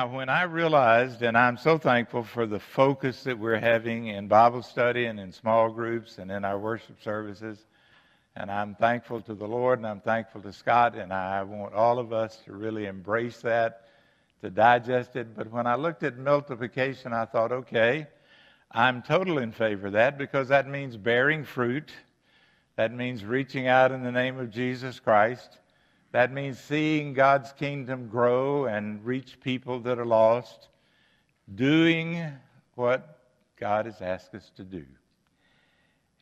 Now, when I realized, and I'm so thankful for the focus that we're having in Bible study and in small groups and in our worship services, and I'm thankful to the Lord and I'm thankful to Scott, and I want all of us to really embrace that, to digest it. But when I looked at multiplication, I thought, okay, I'm totally in favor of that because that means bearing fruit. That means reaching out in the name of Jesus Christ. That means seeing God's kingdom grow and reach people that are lost, doing what God has asked us to do.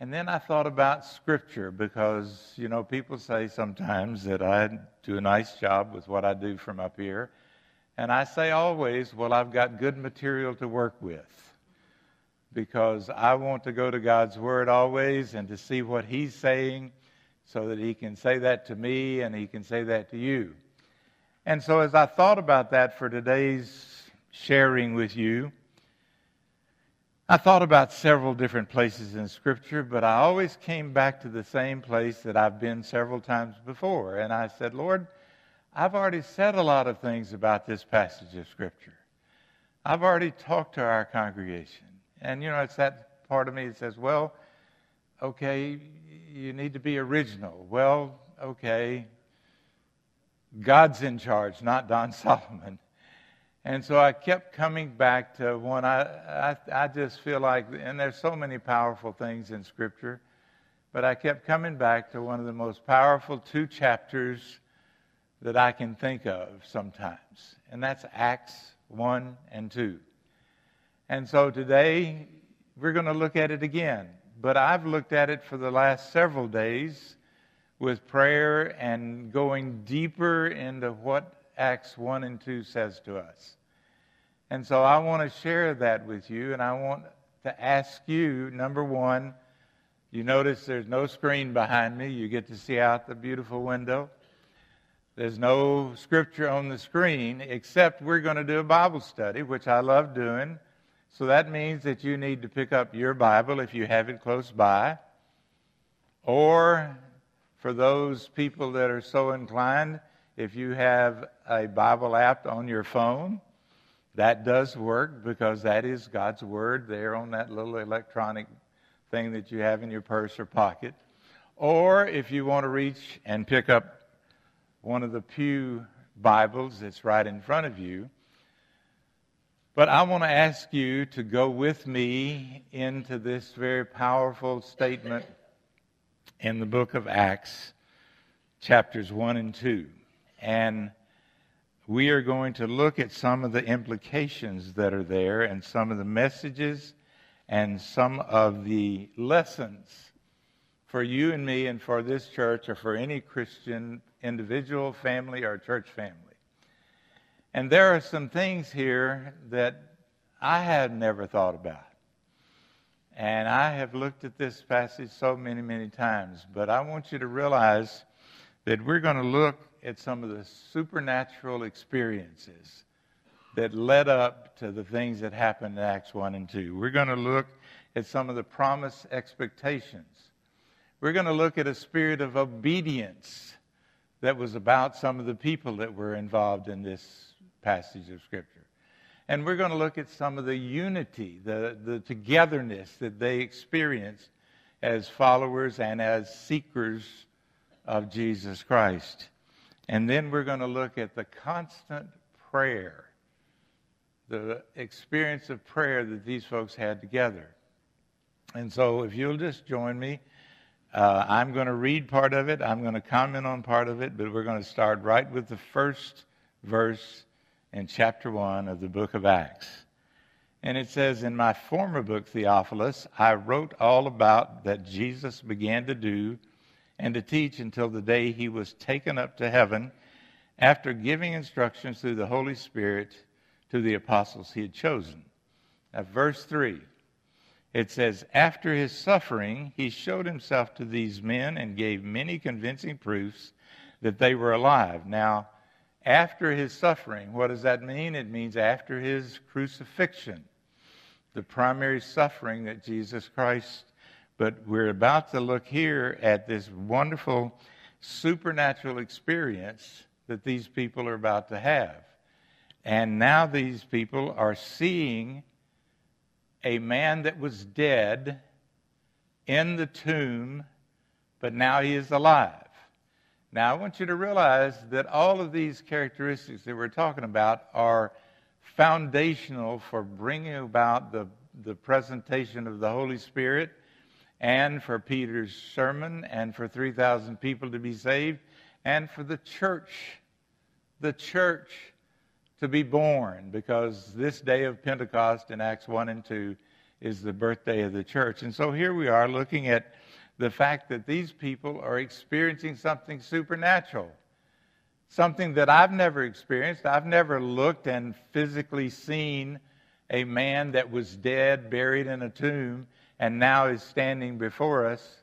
And then I thought about Scripture because, you know, people say sometimes that I do a nice job with what I do from up here. And I say always, well, I've got good material to work with because I want to go to God's Word always and to see what He's saying so that he can say that to me and he can say that to you. And so, as I thought about that for today's sharing with you, I thought about several different places in Scripture, but I always came back to the same place that I've been several times before. And I said, Lord, I've already said a lot of things about this passage of Scripture. I've already talked to our congregation. And, you know, it's that part of me that says, well, okay, you need to be original. Well, okay, God's in charge, not Don Solomon. And so I kept coming back to one I, I, I just feel like, and there's so many powerful things in Scripture, but I kept coming back to one of the most powerful two chapters that I can think of sometimes, and that's Acts 1 and 2. And so today we're going to look at it again but I've looked at it for the last several days with prayer and going deeper into what Acts 1 and 2 says to us. And so I want to share that with you, and I want to ask you number one, you notice there's no screen behind me. You get to see out the beautiful window. There's no scripture on the screen, except we're going to do a Bible study, which I love doing. So that means that you need to pick up your Bible if you have it close by. Or for those people that are so inclined, if you have a Bible app on your phone, that does work because that is God's Word there on that little electronic thing that you have in your purse or pocket. Or if you want to reach and pick up one of the Pew Bibles that's right in front of you, but I want to ask you to go with me into this very powerful statement in the book of Acts, chapters 1 and 2. And we are going to look at some of the implications that are there and some of the messages and some of the lessons for you and me and for this church or for any Christian individual, family, or church family. And there are some things here that I had never thought about. And I have looked at this passage so many, many times. But I want you to realize that we're going to look at some of the supernatural experiences that led up to the things that happened in Acts 1 and 2. We're going to look at some of the promised expectations. We're going to look at a spirit of obedience that was about some of the people that were involved in this passage of Scripture. And we're going to look at some of the unity, the, the togetherness that they experienced as followers and as seekers of Jesus Christ. And then we're going to look at the constant prayer, the experience of prayer that these folks had together. And so, if you'll just join me, uh, I'm going to read part of it, I'm going to comment on part of it, but we're going to start right with the first verse in chapter 1 of the book of Acts. And it says, In my former book, Theophilus, I wrote all about that Jesus began to do and to teach until the day he was taken up to heaven after giving instructions through the Holy Spirit to the apostles he had chosen. Now, verse 3, it says, After his suffering, he showed himself to these men and gave many convincing proofs that they were alive. Now, after his suffering. What does that mean? It means after his crucifixion, the primary suffering that Jesus Christ. But we're about to look here at this wonderful supernatural experience that these people are about to have. And now these people are seeing a man that was dead in the tomb, but now he is alive. Now, I want you to realize that all of these characteristics that we're talking about are foundational for bringing about the, the presentation of the Holy Spirit and for Peter's sermon and for 3,000 people to be saved and for the church, the church to be born because this day of Pentecost in Acts 1 and 2 is the birthday of the church. And so here we are looking at the fact that these people are experiencing something supernatural, something that I've never experienced. I've never looked and physically seen a man that was dead, buried in a tomb, and now is standing before us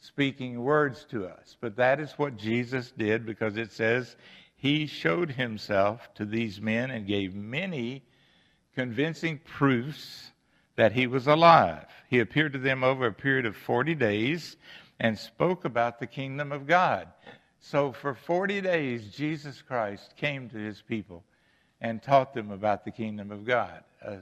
speaking words to us. But that is what Jesus did because it says he showed himself to these men and gave many convincing proofs that he was alive. He appeared to them over a period of 40 days and spoke about the kingdom of God. So for 40 days, Jesus Christ came to his people and taught them about the kingdom of God. A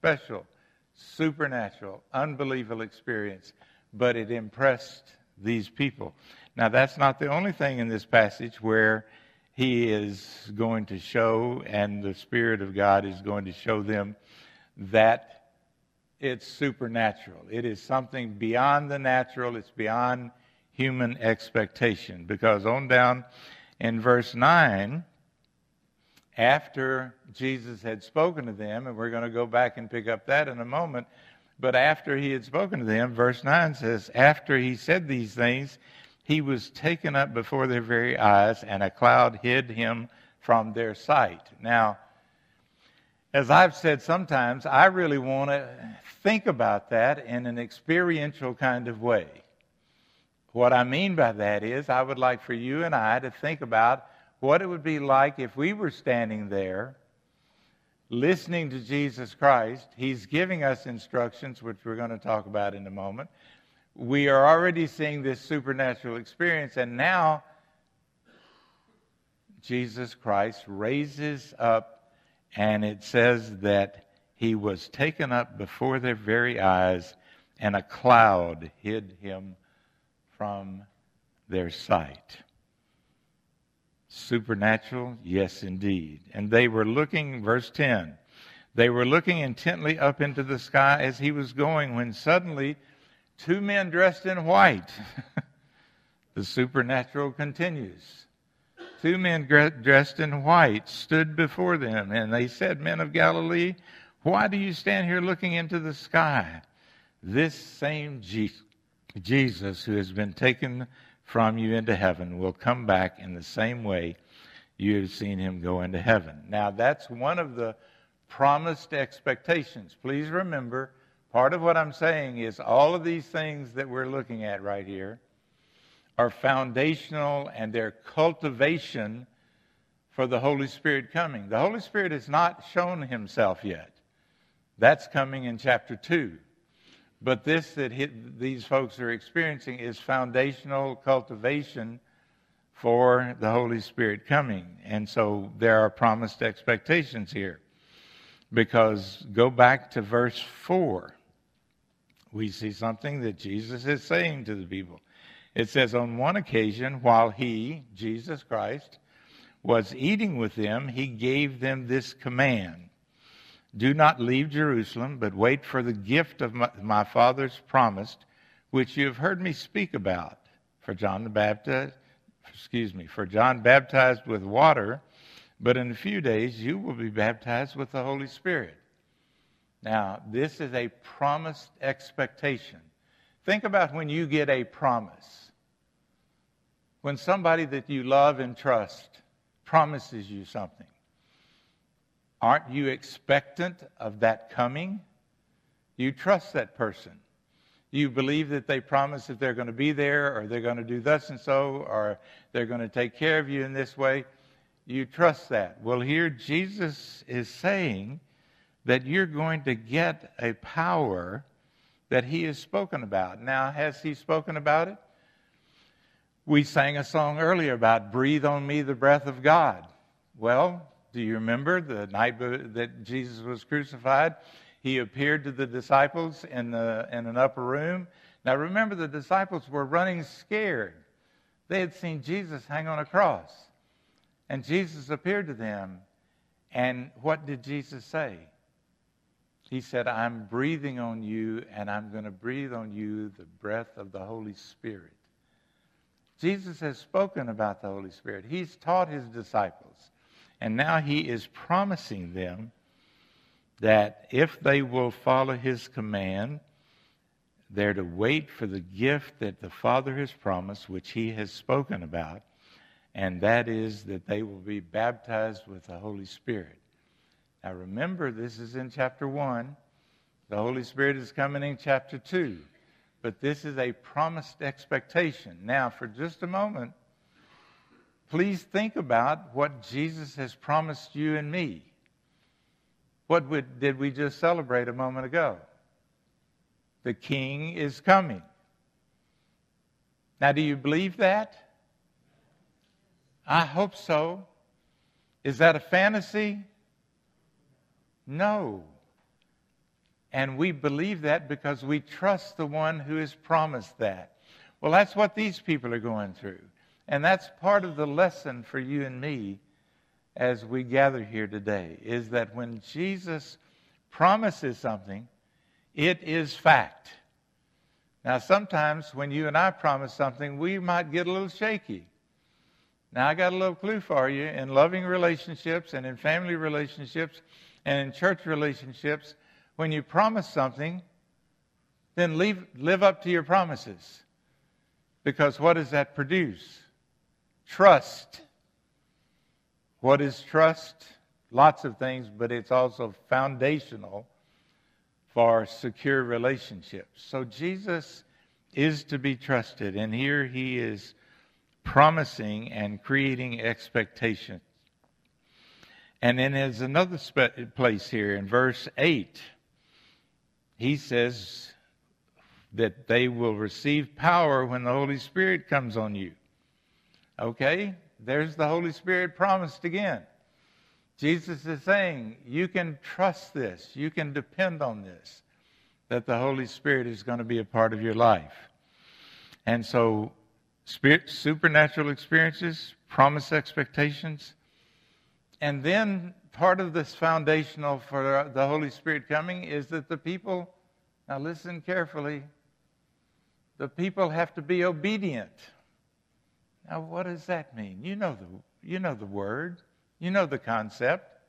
special, supernatural, unbelievable experience, but it impressed these people. Now, that's not the only thing in this passage where he is going to show, and the Spirit of God is going to show them that it's supernatural. It is something beyond the natural, it's beyond human expectation. Because on down in verse 9, after Jesus had spoken to them, and we're going to go back and pick up that in a moment, but after he had spoken to them, verse 9 says, After he said these things, he was taken up before their very eyes, and a cloud hid him from their sight. Now, as I've said sometimes, I really want to think about that in an experiential kind of way. What I mean by that is, I would like for you and I to think about what it would be like if we were standing there listening to Jesus Christ. He's giving us instructions, which we're going to talk about in a moment. We are already seeing this supernatural experience, and now Jesus Christ raises up and it says that he was taken up before their very eyes, and a cloud hid him from their sight. Supernatural? Yes, indeed. And they were looking, verse 10, they were looking intently up into the sky as he was going when suddenly two men dressed in white. the supernatural continues two men dressed in white stood before them, and they said, Men of Galilee, why do you stand here looking into the sky? This same Jesus who has been taken from you into heaven will come back in the same way you have seen him go into heaven. Now, that's one of the promised expectations. Please remember, part of what I'm saying is all of these things that we're looking at right here are foundational and their cultivation for the Holy Spirit coming. The Holy Spirit has not shown himself yet. That's coming in chapter 2. But this that these folks are experiencing is foundational cultivation for the Holy Spirit coming. And so there are promised expectations here. Because go back to verse 4. We see something that Jesus is saying to the people. It says, On one occasion, while he, Jesus Christ, was eating with them, he gave them this command Do not leave Jerusalem, but wait for the gift of my, my Father's promised, which you have heard me speak about. For John the Baptist, excuse me, for John baptized with water, but in a few days you will be baptized with the Holy Spirit. Now, this is a promised expectation. Think about when you get a promise when somebody that you love and trust promises you something, aren't you expectant of that coming? You trust that person. You believe that they promise that they're going to be there, or they're going to do thus and so, or they're going to take care of you in this way. You trust that. Well, here Jesus is saying that you're going to get a power that he has spoken about. Now, has he spoken about it? We sang a song earlier about breathe on me the breath of God. Well, Do you remember the night that Jesus was crucified? He appeared to the disciples in, the, in an upper room. Now remember, the disciples were running scared. They had seen Jesus hang on a cross. And Jesus appeared to them. And what did Jesus say? He said, I'm breathing on you, and I'm going to breathe on you the breath of the Holy Spirit. Jesus has spoken about the Holy Spirit. He's taught his disciples. And now he is promising them that if they will follow his command, they're to wait for the gift that the Father has promised, which he has spoken about, and that is that they will be baptized with the Holy Spirit. Now remember, this is in chapter 1. The Holy Spirit is coming in chapter 2 but this is a promised expectation. Now, for just a moment, please think about what Jesus has promised you and me. What would, did we just celebrate a moment ago? The King is coming. Now, do you believe that? I hope so. Is that a fantasy? No. And we believe that because we trust the one who has promised that. Well, that's what these people are going through. And that's part of the lesson for you and me as we gather here today is that when Jesus promises something, it is fact. Now, sometimes when you and I promise something, we might get a little shaky. Now, I got a little clue for you. In loving relationships and in family relationships and in church relationships, when you promise something, then leave, live up to your promises. Because what does that produce? Trust. What is trust? Lots of things, but it's also foundational for secure relationships. So Jesus is to be trusted, and here he is promising and creating expectations. And then there's another place here in verse 8 he says that they will receive power when the Holy Spirit comes on you. Okay? There's the Holy Spirit promised again. Jesus is saying, you can trust this, you can depend on this, that the Holy Spirit is going to be a part of your life. And so, spirit, supernatural experiences, promise expectations, and then part of this foundational for the Holy Spirit coming is that the people, now listen carefully, the people have to be obedient. Now, what does that mean? You know the, you know the word, you know the concept.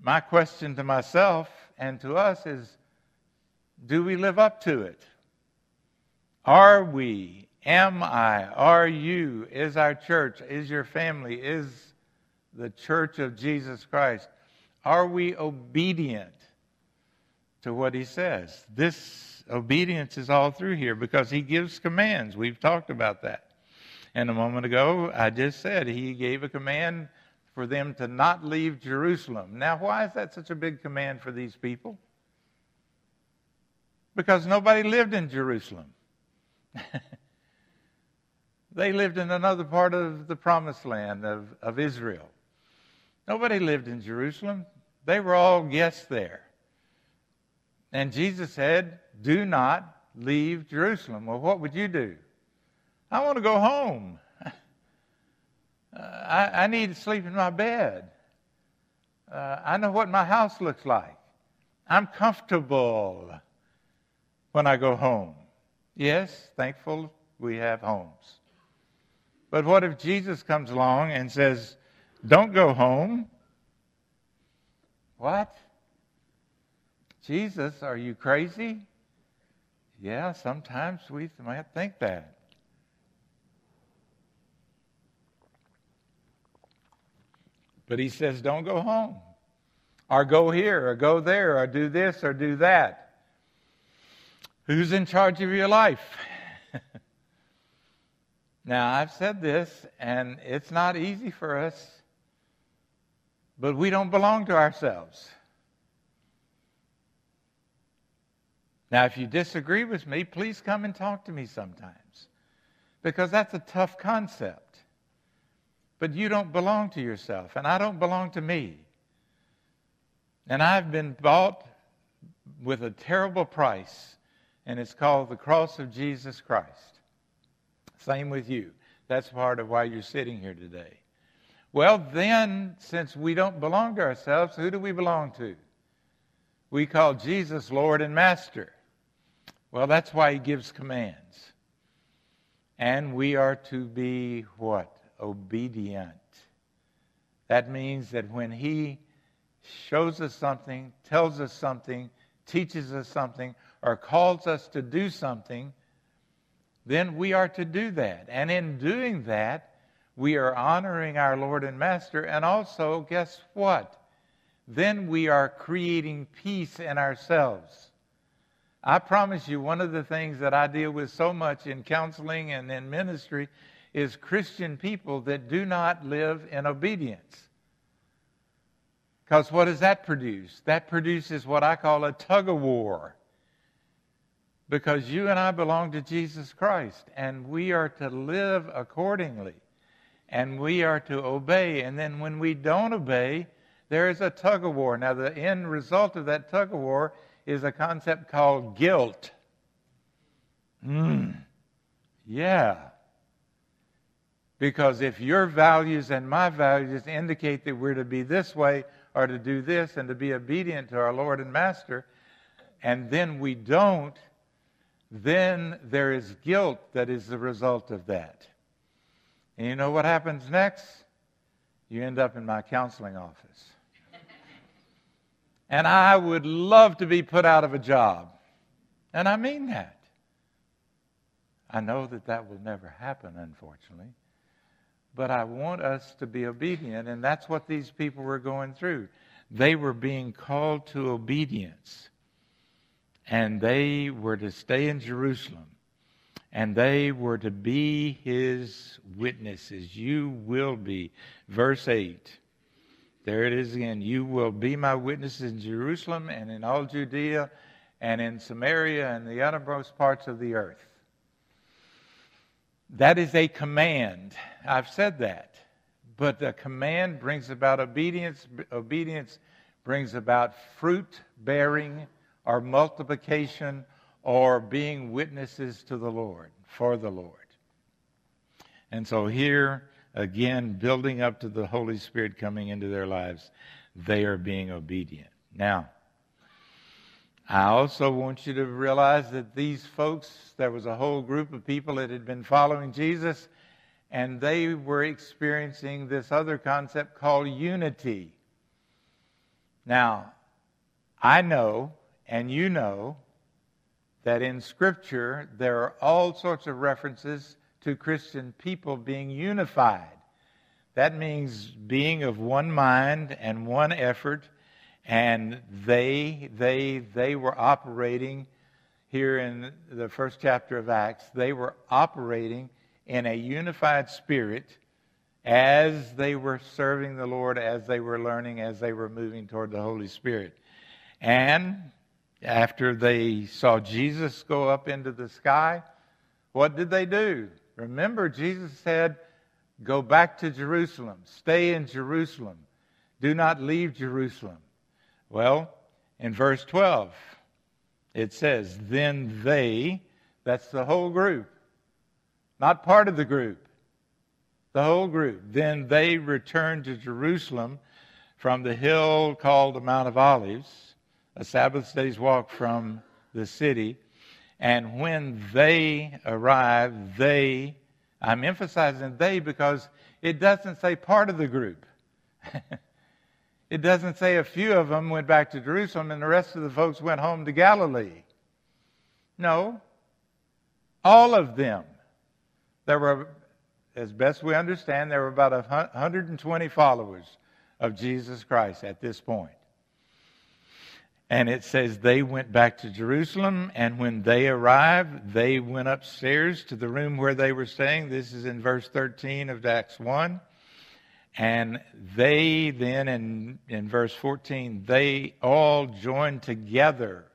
My question to myself and to us is do we live up to it? Are we? Am I? Are you? Is our church? Is your family? Is the church of Jesus Christ, are we obedient to what he says? This obedience is all through here because he gives commands. We've talked about that. And a moment ago, I just said he gave a command for them to not leave Jerusalem. Now, why is that such a big command for these people? Because nobody lived in Jerusalem. they lived in another part of the promised land of, of Israel. Nobody lived in Jerusalem, they were all guests there. And Jesus said, Do not leave Jerusalem. Well, what would you do? I want to go home. Uh, I, I, need to sleep in my bed. Uh, I know what my house looks like. I'm comfortable when I go home. Yes, thankful we have homes. But what if Jesus comes along and says, don't go home. What? Jesus, are you crazy? Yeah, sometimes we might think that. But he says, don't go home. Or go here, or go there, or do this, or do that. Who's in charge of your life? now, I've said this, and it's not easy for us but we don't belong to ourselves. Now, if you disagree with me, please come and talk to me sometimes because that's a tough concept. But you don't belong to yourself, and I don't belong to me. And I've been bought with a terrible price, and it's called the cross of Jesus Christ. Same with you. That's part of why you're sitting here today. Well, then, since we don't belong to ourselves, who do we belong to? We call Jesus Lord and Master. Well, that's why he gives commands. And we are to be what? Obedient. That means that when he shows us something, tells us something, teaches us something, or calls us to do something, then we are to do that. And in doing that, we are honoring our Lord and Master. And also, guess what? Then we are creating peace in ourselves. I promise you, one of the things that I deal with so much in counseling and in ministry is Christian people that do not live in obedience. Because what does that produce? That produces what I call a tug of war. Because you and I belong to Jesus Christ, and we are to live accordingly, and we are to obey. And then when we don't obey, there is a tug of war. Now, the end result of that tug of war is a concept called guilt. Hmm. Yeah. Because if your values and my values indicate that we're to be this way, or to do this and to be obedient to our Lord and Master, and then we don't, then there is guilt that is the result of that. And you know what happens next? You end up in my counseling office. and I would love to be put out of a job. And I mean that. I know that that will never happen, unfortunately but I want us to be obedient. And that's what these people were going through. They were being called to obedience. And they were to stay in Jerusalem. And they were to be his witnesses. You will be. Verse 8. There it is again. You will be my witnesses in Jerusalem and in all Judea and in Samaria and the uttermost parts of the earth. That is a command. I've said that. But the command brings about obedience. Obedience brings about fruit bearing or multiplication or being witnesses to the Lord, for the Lord. And so here, again, building up to the Holy Spirit coming into their lives, they are being obedient. Now, I also want you to realize that these folks, there was a whole group of people that had been following Jesus, and they were experiencing this other concept called unity. Now, I know, and you know, that in Scripture there are all sorts of references to Christian people being unified. That means being of one mind and one effort and they they they were operating here in the first chapter of Acts. They were operating in a unified spirit as they were serving the Lord, as they were learning, as they were moving toward the Holy Spirit. And after they saw Jesus go up into the sky, what did they do? Remember, Jesus said, Go back to Jerusalem, stay in Jerusalem, do not leave Jerusalem. Well, in verse 12, it says, Then they, that's the whole group, not part of the group, the whole group, then they returned to Jerusalem from the hill called the Mount of Olives, a Sabbath day's walk from the city. And when they arrived, they, I'm emphasizing they because it doesn't say part of the group. It doesn't say a few of them went back to Jerusalem and the rest of the folks went home to Galilee. No, all of them. There were, as best we understand, there were about 120 followers of Jesus Christ at this point. And it says they went back to Jerusalem, and when they arrived, they went upstairs to the room where they were staying. This is in verse 13 of Acts 1. And they then, in, in verse 14, they all joined together.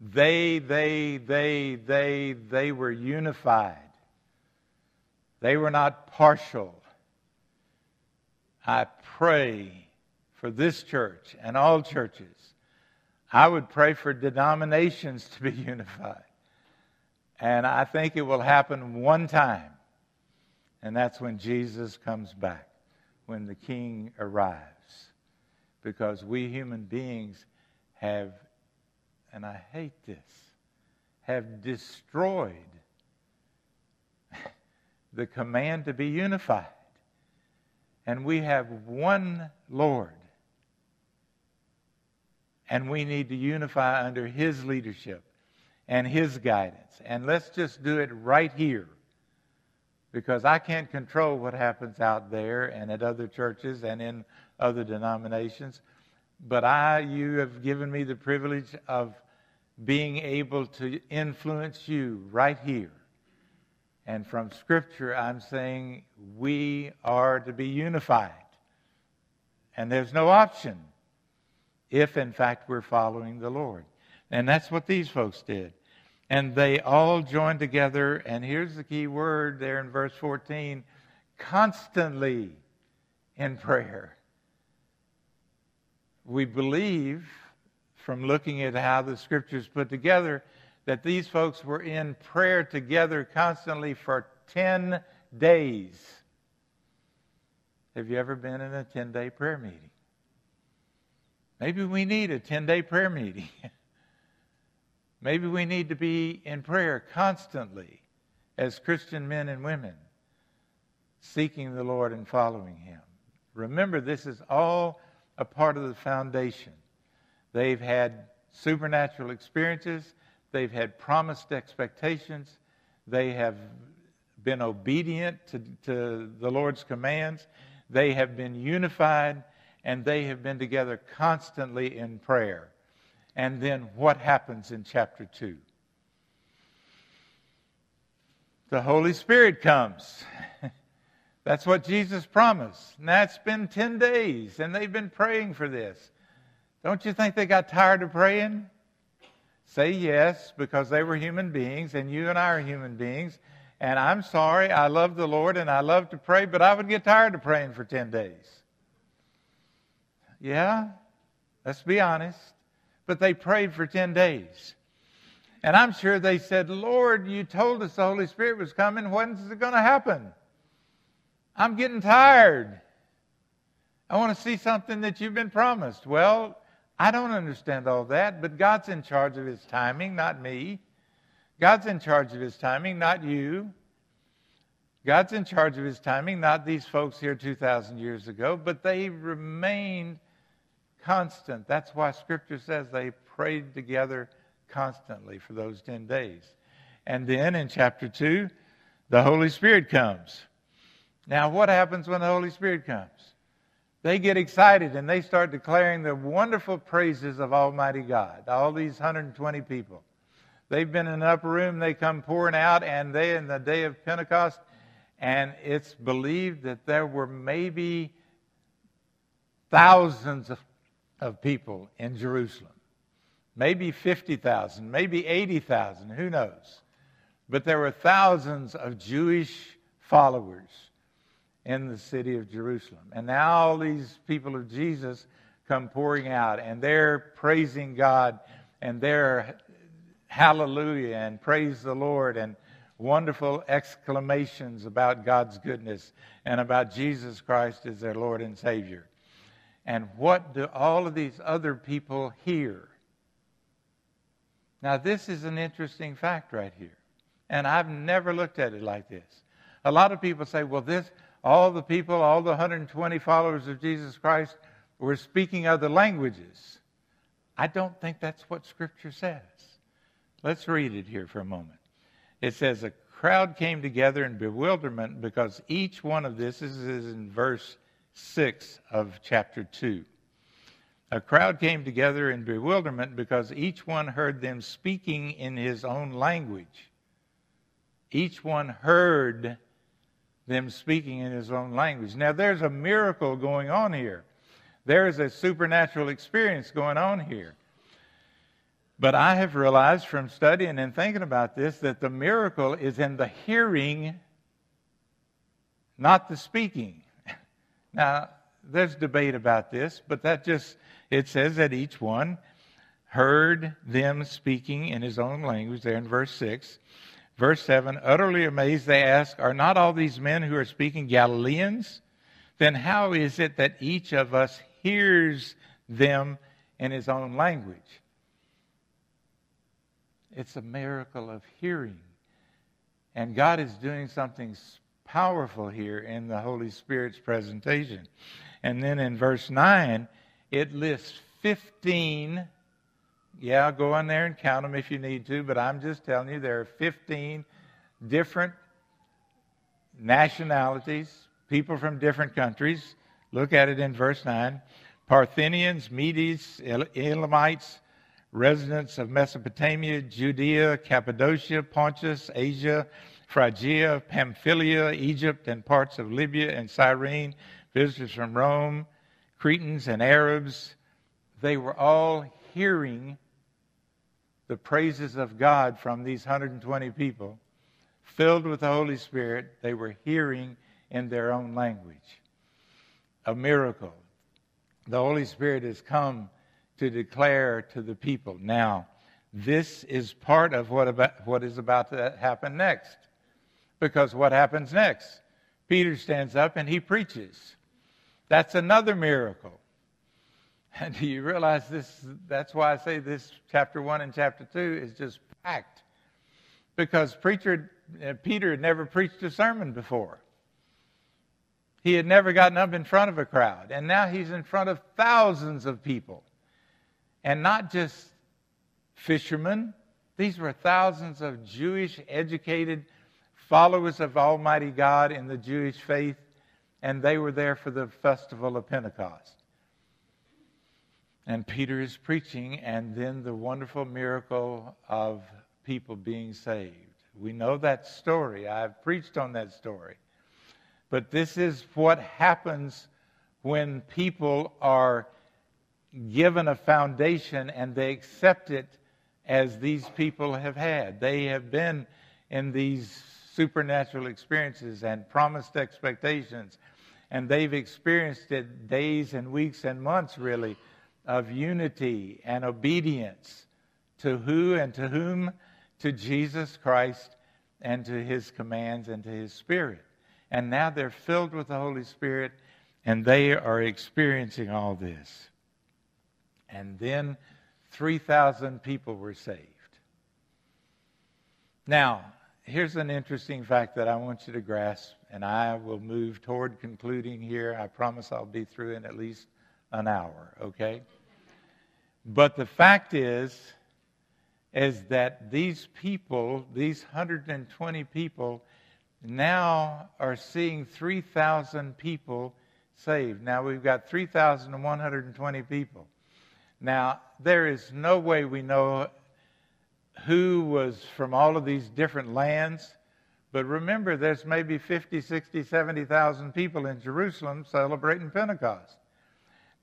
They, they, they, they, they were unified. They were not partial. I pray for this church and all churches. I would pray for denominations to be unified. And I think it will happen one time, and that's when Jesus comes back, when the King arrives. Because we human beings have, and I hate this, have destroyed the command to be unified. And we have one Lord. And we need to unify under His leadership and His guidance. And let's just do it right here. Because I can't control what happens out there and at other churches and in other denominations. But I, you have given me the privilege of being able to influence you right here and from Scripture, I'm saying we are to be unified. And there's no option if, in fact, we're following the Lord. And that's what these folks did. And they all joined together, and here's the key word there in verse 14 constantly in prayer. We believe from looking at how the scriptures put together that these folks were in prayer together constantly for 10 days. Have you ever been in a 10 day prayer meeting? Maybe we need a 10 day prayer meeting. Maybe we need to be in prayer constantly as Christian men and women, seeking the Lord and following Him. Remember, this is all a part of the foundation. They've had supernatural experiences, They've had promised expectations. They have been obedient to, to the Lord's commands. They have been unified and they have been together constantly in prayer. And then what happens in chapter 2? The Holy Spirit comes. That's what Jesus promised. And that's been 10 days and they've been praying for this. Don't you think they got tired of praying? say yes because they were human beings and you and I are human beings. And I'm sorry, I love the Lord and I love to pray, but I would get tired of praying for 10 days. Yeah, let's be honest. But they prayed for 10 days. And I'm sure they said, Lord, you told us the Holy Spirit was coming. When's it going to happen? I'm getting tired. I want to see something that you've been promised. Well, I don't understand all that, but God's in charge of his timing, not me. God's in charge of his timing, not you. God's in charge of his timing, not these folks here 2,000 years ago, but they remained constant. That's why Scripture says they prayed together constantly for those 10 days. And then in chapter 2, the Holy Spirit comes. Now, what happens when the Holy Spirit comes? they get excited and they start declaring the wonderful praises of Almighty God. All these 120 people. They've been in an upper room, they come pouring out, and they, in the day of Pentecost, and it's believed that there were maybe thousands of, of people in Jerusalem. Maybe 50,000, maybe 80,000, who knows? But there were thousands of Jewish followers in the city of Jerusalem. And now all these people of Jesus come pouring out and they're praising God and they're hallelujah and praise the Lord and wonderful exclamations about God's goodness and about Jesus Christ as their Lord and Savior. And what do all of these other people hear? Now, this is an interesting fact right here. And I've never looked at it like this. A lot of people say, well, this, all the people, all the 120 followers of Jesus Christ, were speaking other languages. I don't think that's what Scripture says. Let's read it here for a moment. It says, A crowd came together in bewilderment because each one of this, this is in verse 6 of chapter 2. A crowd came together in bewilderment because each one heard them speaking in his own language. Each one heard them speaking in his own language. Now, there's a miracle going on here. There is a supernatural experience going on here. But I have realized from studying and thinking about this that the miracle is in the hearing, not the speaking. Now, there's debate about this, but that just, it says that each one heard them speaking in his own language, there in verse 6. Verse 7 Utterly amazed, they ask, Are not all these men who are speaking Galileans? Then how is it that each of us hears them in his own language? It's a miracle of hearing. And God is doing something powerful here in the Holy Spirit's presentation. And then in verse 9, it lists 15 yeah, go in there and count them if you need to, but I'm just telling you there are 15 different nationalities, people from different countries. Look at it in verse 9. Parthians, Medes, Elamites, residents of Mesopotamia, Judea, Cappadocia, Pontus, Asia, Phrygia, Pamphylia, Egypt, and parts of Libya and Cyrene, visitors from Rome, Cretans and Arabs. They were all hearing the praises of God from these 120 people, filled with the Holy Spirit, they were hearing in their own language. A miracle. The Holy Spirit has come to declare to the people. Now, this is part of what, about, what is about to happen next. Because what happens next? Peter stands up and he preaches. That's another miracle. And do you realize this? That's why I say this chapter 1 and chapter 2 is just packed. Because preacher, uh, Peter had never preached a sermon before. He had never gotten up in front of a crowd. And now he's in front of thousands of people. And not just fishermen, these were thousands of Jewish educated followers of Almighty God in the Jewish faith. And they were there for the festival of Pentecost and Peter is preaching, and then the wonderful miracle of people being saved. We know that story. I've preached on that story. But this is what happens when people are given a foundation and they accept it as these people have had. They have been in these supernatural experiences and promised expectations, and they've experienced it days and weeks and months, really of unity and obedience to who and to whom? To Jesus Christ and to his commands and to his Spirit. And now they're filled with the Holy Spirit and they are experiencing all this. And then 3,000 people were saved. Now, here's an interesting fact that I want you to grasp, and I will move toward concluding here. I promise I'll be through in at least an hour, okay? But the fact is, is that these people, these 120 people, now are seeing 3,000 people saved. Now we've got 3,120 people. Now, there is no way we know who was from all of these different lands. But remember, there's maybe 50, 60, 70,000 people in Jerusalem celebrating Pentecost.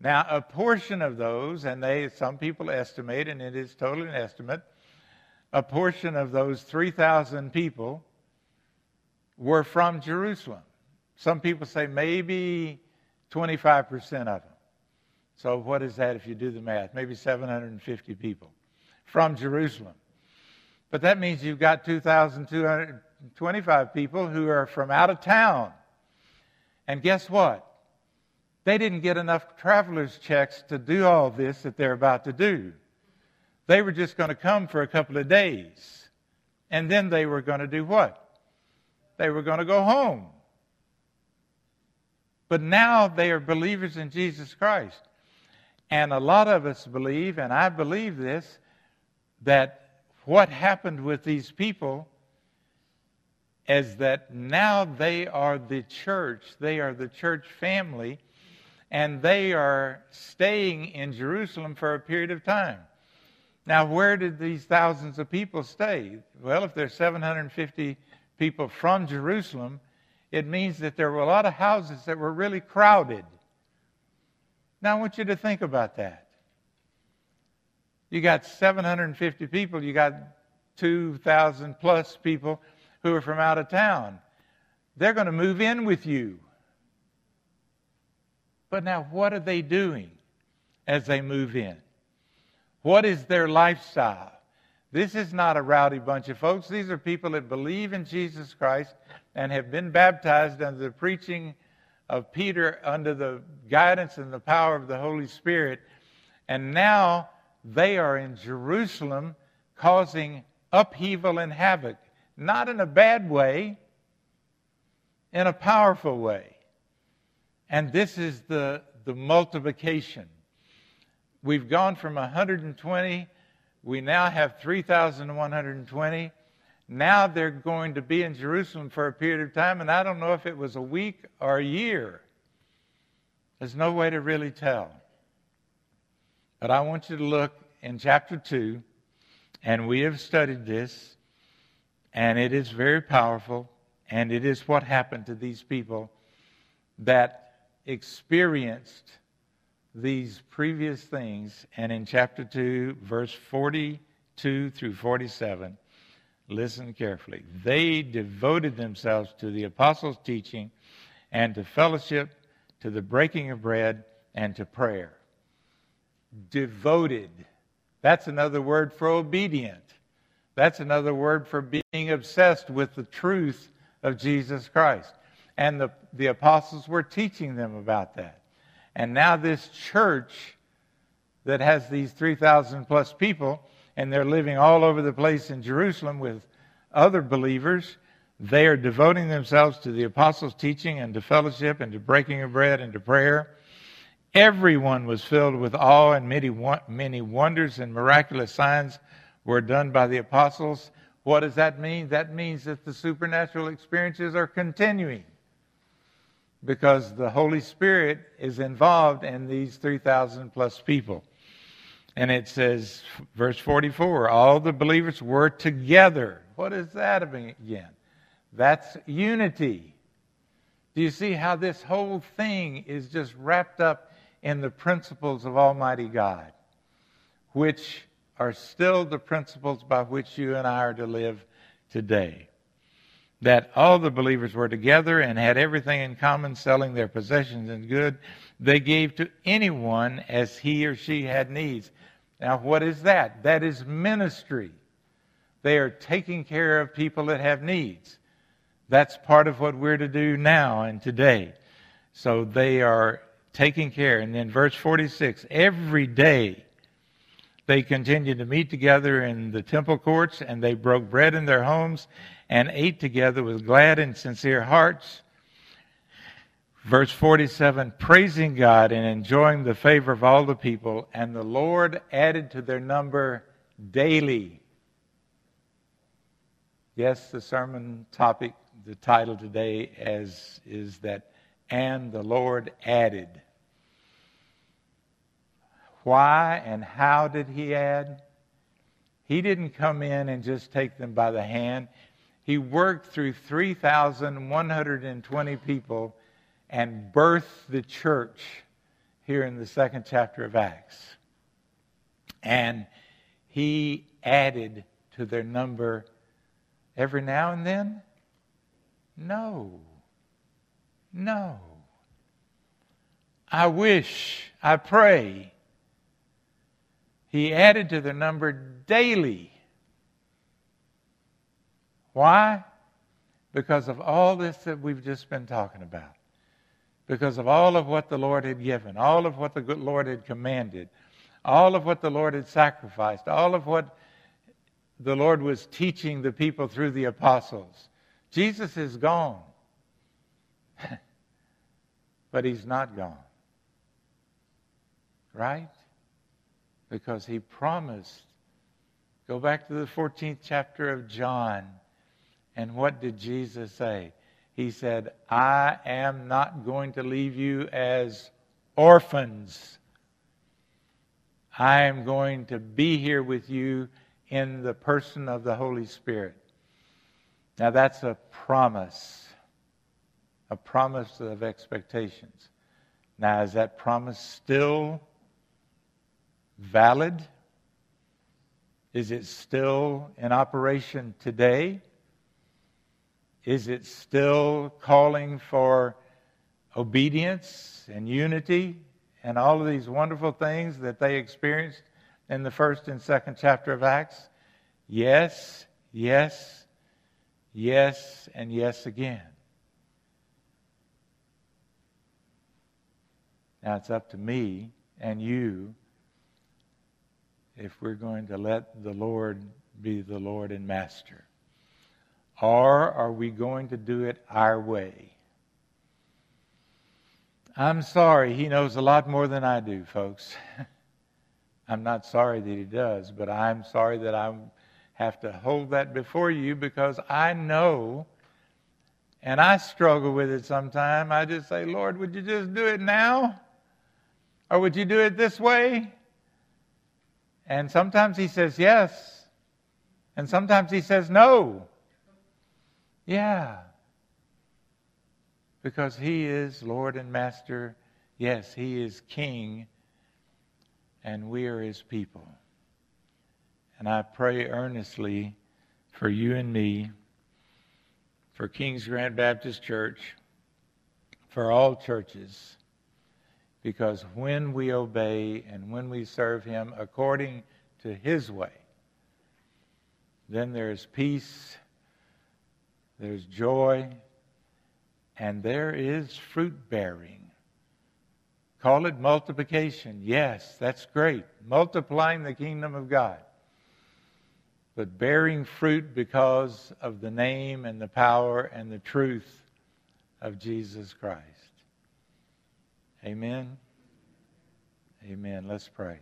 Now, a portion of those, and they some people estimate, and it is totally an estimate, a portion of those 3,000 people were from Jerusalem. Some people say maybe 25% of them. So, what is that if you do the math? Maybe 750 people from Jerusalem. But that means you've got 2,225 people who are from out of town. And guess what? They didn't get enough traveler's checks to do all this that they're about to do. They were just going to come for a couple of days. And then they were going to do what? They were going to go home. But now they are believers in Jesus Christ. And a lot of us believe, and I believe this, that what happened with these people is that now they are the church, they are the church family, and they are staying in Jerusalem for a period of time. Now, where did these thousands of people stay? Well, if there's 750 people from Jerusalem, it means that there were a lot of houses that were really crowded. Now, I want you to think about that. You got 750 people, you got 2,000 plus people who are from out of town. They're going to move in with you. But now, what are they doing as they move in? What is their lifestyle? This is not a rowdy bunch of folks. These are people that believe in Jesus Christ and have been baptized under the preaching of Peter, under the guidance and the power of the Holy Spirit. And now they are in Jerusalem causing upheaval and havoc, not in a bad way, in a powerful way. And this is the, the multiplication. We've gone from 120, we now have 3,120. Now they're going to be in Jerusalem for a period of time, and I don't know if it was a week or a year. There's no way to really tell. But I want you to look in chapter 2, and we have studied this, and it is very powerful, and it is what happened to these people that experienced these previous things. And in chapter 2, verse 42 through 47, listen carefully. They devoted themselves to the apostles' teaching and to fellowship, to the breaking of bread, and to prayer. Devoted. That's another word for obedient. That's another word for being obsessed with the truth of Jesus Christ. And the, the apostles were teaching them about that. And now this church that has these 3,000 plus people, and they're living all over the place in Jerusalem with other believers, they are devoting themselves to the apostles' teaching and to fellowship and to breaking of bread and to prayer. Everyone was filled with awe, and many, many wonders and miraculous signs were done by the apostles. What does that mean? That means that the supernatural experiences are continuing because the Holy Spirit is involved in these 3,000 plus people. And it says, verse 44, all the believers were together. What is that again? That's unity. Do you see how this whole thing is just wrapped up in the principles of Almighty God, which are still the principles by which you and I are to live today? that all the believers were together and had everything in common, selling their possessions and good. They gave to anyone as he or she had needs. Now, what is that? That is ministry. They are taking care of people that have needs. That's part of what we're to do now and today. So they are taking care. And then verse 46 every day they continued to meet together in the temple courts and they broke bread in their homes and ate together with glad and sincere hearts. Verse 47 praising God and enjoying the favor of all the people, and the Lord added to their number daily. Yes, the sermon topic, the title today as is that, and the Lord added. Why and how did he add? He didn't come in and just take them by the hand he worked through 3,120 people and birthed the church here in the second chapter of Acts. And he added to their number every now and then? No. No. I wish, I pray. He added to the number daily why? Because of all this that we've just been talking about. Because of all of what the Lord had given, all of what the Lord had commanded, all of what the Lord had sacrificed, all of what the Lord was teaching the people through the apostles. Jesus is gone. But he's not gone. Right? Because he promised. Go back to the 14th chapter of John. And what did Jesus say? He said, I am not going to leave you as orphans. I am going to be here with you in the person of the Holy Spirit. Now, that's a promise, a promise of expectations. Now, is that promise still valid? Is it still in operation today? Is it still calling for obedience and unity and all of these wonderful things that they experienced in the first and second chapter of Acts? Yes, yes, yes, and yes again. Now it's up to me and you if we're going to let the Lord be the Lord and Master. Or are we going to do it our way? I'm sorry, he knows a lot more than I do, folks. I'm not sorry that he does, but I'm sorry that I have to hold that before you because I know and I struggle with it sometimes. I just say, Lord, would you just do it now? Or would you do it this way? And sometimes he says yes, and sometimes he says no. Yeah. Because he is Lord and Master. Yes, he is King, and we are his people. And I pray earnestly for you and me, for Kingsgrant Baptist Church, for all churches, because when we obey and when we serve him according to his way, then there is peace there's joy, and there is fruit bearing. Call it multiplication. Yes, that's great. Multiplying the kingdom of God. But bearing fruit because of the name and the power and the truth of Jesus Christ. Amen. Amen. Let's pray.